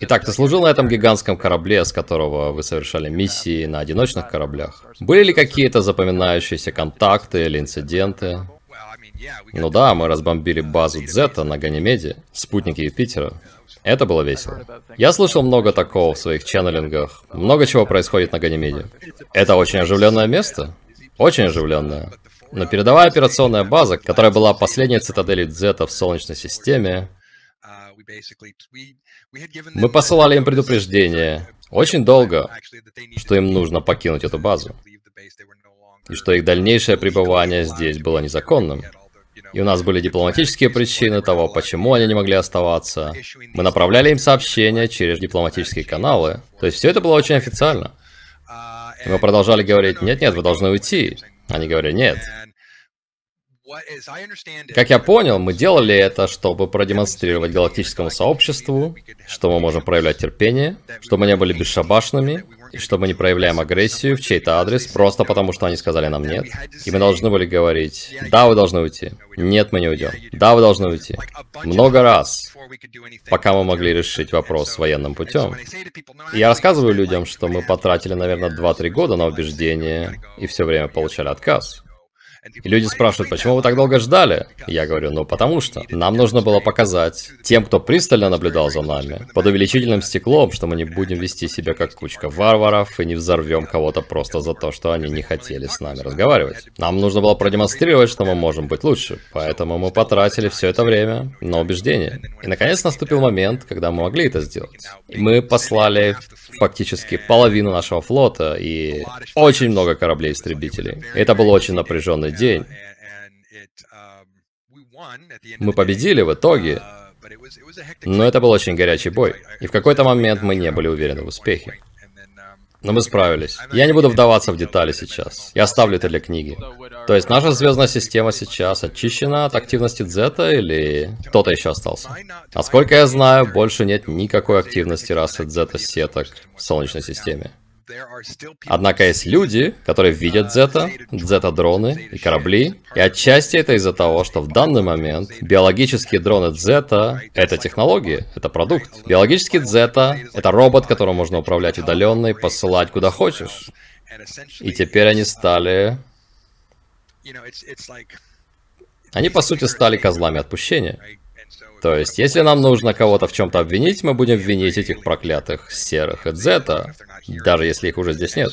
Итак, ты служил на этом гигантском корабле, с которого вы совершали миссии на одиночных кораблях. Были ли какие-то запоминающиеся контакты или инциденты? Ну да, мы разбомбили базу Дзета на Ганимеде, спутнике Юпитера. Это было весело. Я слышал много такого в своих ченнелингах. Много чего происходит на Ганимеде. Это очень оживленное место. Очень оживленное. Но передовая операционная база, которая была последней цитаделью Дзета в Солнечной системе, мы посылали им предупреждение очень долго, что им нужно покинуть эту базу, и что их дальнейшее пребывание здесь было незаконным. И у нас были дипломатические причины того, почему они не могли оставаться. Мы направляли им сообщения через дипломатические каналы. То есть все это было очень официально. И мы продолжали говорить, нет-нет, вы должны уйти. Они говорили, нет. Как я понял, мы делали это, чтобы продемонстрировать галактическому сообществу, что мы можем проявлять терпение, что мы не были бесшабашными, и что мы не проявляем агрессию в чей-то адрес просто потому, что они сказали нам нет. И мы должны были говорить, да, вы должны уйти. Нет, мы не уйдем. Да, вы должны уйти. Много раз, пока мы могли решить вопрос военным путем. И я рассказываю людям, что мы потратили, наверное, 2-3 года на убеждение и все время получали отказ. И люди спрашивают, почему вы так долго ждали? Я говорю, ну потому что нам нужно было показать тем, кто пристально наблюдал за нами, под увеличительным стеклом, что мы не будем вести себя как кучка варваров и не взорвем кого-то просто за то, что они не хотели с нами разговаривать. Нам нужно было продемонстрировать, что мы можем быть лучше, поэтому мы потратили все это время на убеждение. И наконец наступил момент, когда мы могли это сделать. И мы послали фактически половину нашего флота и очень много кораблей-истребителей. Это был очень напряженный день. Мы победили в итоге, но это был очень горячий бой. И в какой-то момент мы не были уверены в успехе. Но мы справились. Я не буду вдаваться в детали сейчас. Я оставлю это для книги. То есть наша звездная система сейчас очищена от активности Зета или кто-то еще остался? Насколько я знаю, больше нет никакой активности расы Зета-сеток в Солнечной системе. Однако есть люди, которые видят Зета, Зета-дроны и корабли, и отчасти это из-за того, что в данный момент биологические дроны Зета — это технология, это продукт. Биологический Зета — это робот, которым можно управлять удаленно и посылать куда хочешь. И теперь они стали... Они, по сути, стали козлами отпущения. То есть, если нам нужно кого-то в чем-то обвинить, мы будем винить этих проклятых серых Эдзета, даже если их уже здесь нет.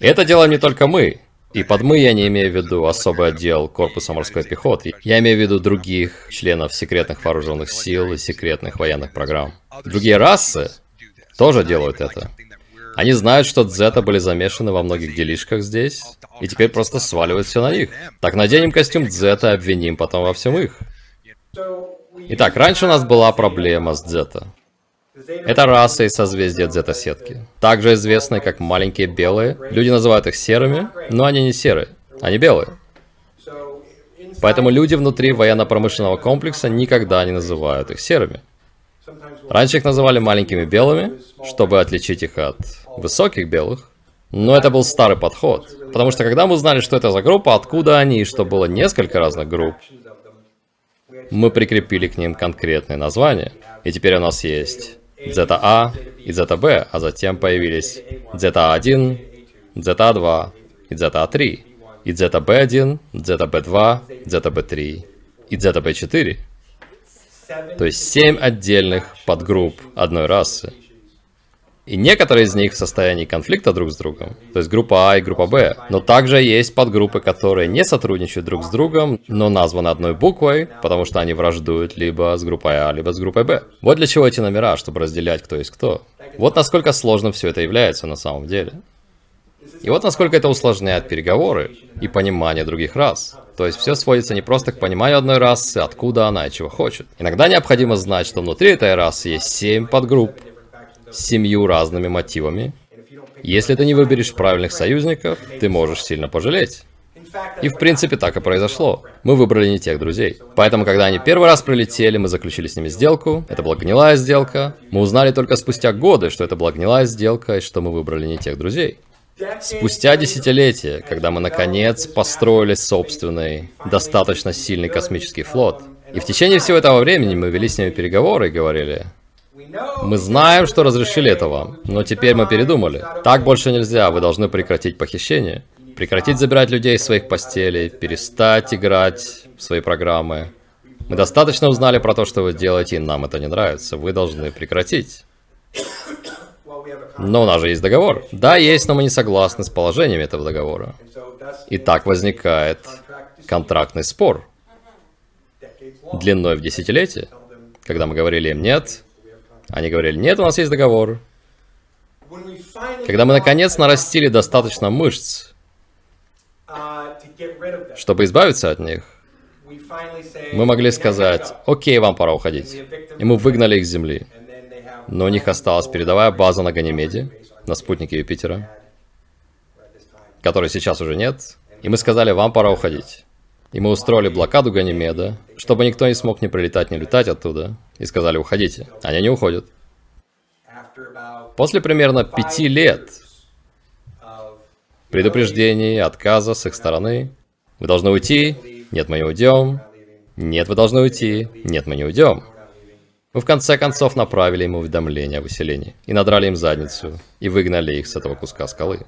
Это делаем не только мы. И под «мы» я не имею в виду особый отдел Корпуса морской пехоты. Я имею в виду других членов секретных вооруженных сил и секретных военных программ. Другие расы тоже делают это. Они знают, что Дзета были замешаны во многих делишках здесь, и теперь просто сваливают все на них. Так наденем костюм Дзета и обвиним потом во всем их. Итак, раньше у нас была проблема с Дзета. Это раса из созвездия Дзета-сетки. Также известные как маленькие белые. Люди называют их серыми, но они не серые, они белые. Поэтому люди внутри военно-промышленного комплекса никогда не называют их серыми. Раньше их называли маленькими белыми, чтобы отличить их от высоких белых. Но это был старый подход. Потому что когда мы узнали, что это за группа, откуда они, и что было несколько разных групп, мы прикрепили к ним конкретные названия. И теперь у нас есть ZA и ZB, а затем появились ZA1, ZA2 и ZA3, и ZB1, ZB2, ZB3 и ZB4. То есть 7 отдельных подгрупп одной расы. И некоторые из них в состоянии конфликта друг с другом, то есть группа А и группа Б. Но также есть подгруппы, которые не сотрудничают друг с другом, но названы одной буквой, потому что они враждуют либо с группой А, либо с группой Б. Вот для чего эти номера, чтобы разделять, кто есть кто. Вот насколько сложным все это является на самом деле. И вот насколько это усложняет переговоры и понимание других рас. То есть все сводится не просто к пониманию одной расы, откуда она и чего хочет. Иногда необходимо знать, что внутри этой расы есть семь подгрупп, семью разными мотивами. Если ты не выберешь правильных союзников, ты можешь сильно пожалеть. И в принципе так и произошло. Мы выбрали не тех друзей. Поэтому, когда они первый раз прилетели, мы заключили с ними сделку. Это была гнилая сделка. Мы узнали только спустя годы, что это была гнилая сделка и что мы выбрали не тех друзей. Спустя десятилетия, когда мы наконец построили собственный, достаточно сильный космический флот. И в течение всего этого времени мы вели с ними переговоры и говорили, Мы знаем, что разрешили это вам, но теперь мы передумали. Так больше нельзя, вы должны прекратить похищение. Прекратить забирать людей из своих постелей, перестать играть в свои программы. Мы достаточно узнали про то, что вы делаете, и нам это не нравится. Вы должны прекратить. Но у нас же есть договор. Да, есть, но мы не согласны с положениями этого договора. И так возникает контрактный спор длиной в десятилетие. Когда мы говорили им «нет», они говорили «нет, у нас есть договор». Когда мы наконец нарастили достаточно мышц, чтобы избавиться от них, мы могли сказать, окей, вам пора уходить. И мы выгнали их с Земли. Но у них осталась передовая база на Ганимеде, на спутнике Юпитера, которой сейчас уже нет. И мы сказали, вам пора уходить. И мы устроили блокаду Ганимеда, чтобы никто не смог ни прилетать, ни летать оттуда. И сказали, уходите. Они не уходят. После примерно пяти лет предупреждений, отказа с их стороны, вы должны уйти, нет, мы не уйдем, нет, вы должны уйти, нет, мы не уйдем. Мы в конце концов направили им уведомление о выселении и надрали им задницу и выгнали их с этого куска скалы.